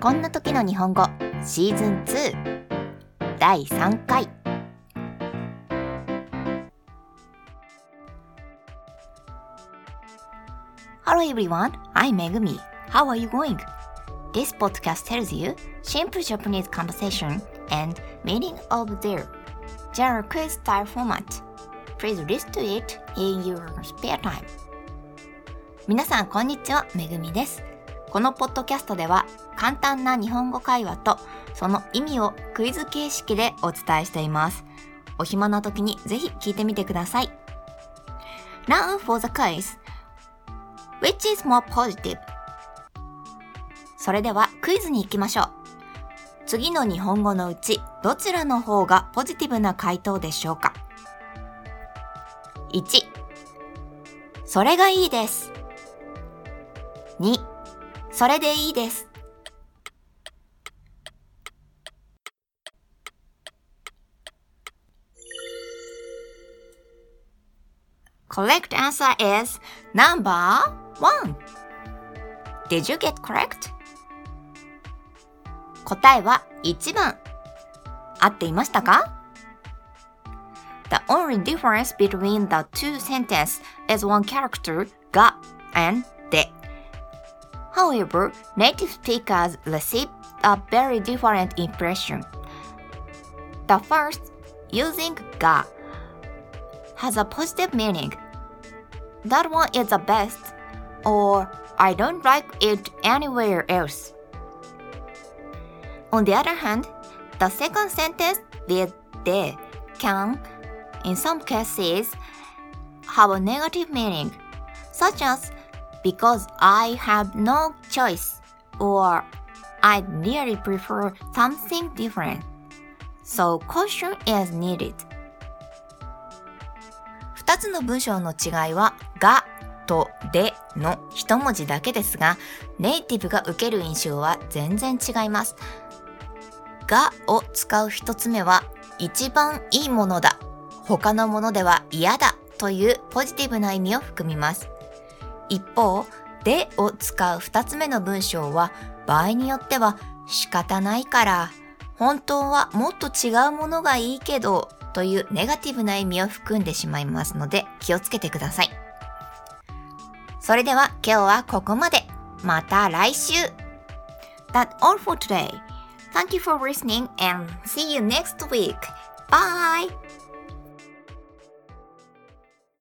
こんな時の日本語シーズン2第3回 Hello everyone, I'm Megumi. How are you going? This podcast tells you simple Japanese conversation and meaning of their general quiz style format. Please listen to it in your spare time. 皆さんこんにちは、めぐみです。このポッドキャストでは簡単な日本語会話とその意味をクイズ形式でお伝えしています。お暇な時にぜひ聞いてみてください。Now for the quiz. Which is more positive? それではクイズに行きましょう。次の日本語のうちどちらの方がポジティブな回答でしょうか ?1 それがいいです。2それでいいです。Correct answer is number one. Did you get correct? 答えは1番。合っていましたか The only difference between the two sentences is one character, ga and. However, native speakers receive a very different impression. The first, using ga, has a positive meaning. That one is the best, or I don't like it anywhere else. On the other hand, the second sentence with de can, in some cases, have a negative meaning, such as because I have no choice or I really prefer something different. So caution is needed. 2つの文章の違いはがとでの一文字だけですが、ネイティブが受ける印象は全然違います。がを使う一つ目は一番いいものだ。他のものでは嫌だというポジティブな意味を含みます。一方、でを使う二つ目の文章は場合によっては仕方ないから、本当はもっと違うものがいいけどというネガティブな意味を含んでしまいますので気をつけてください。それでは今日はここまで。また来週 That's all for today. Thank you for listening and see you next week. Bye!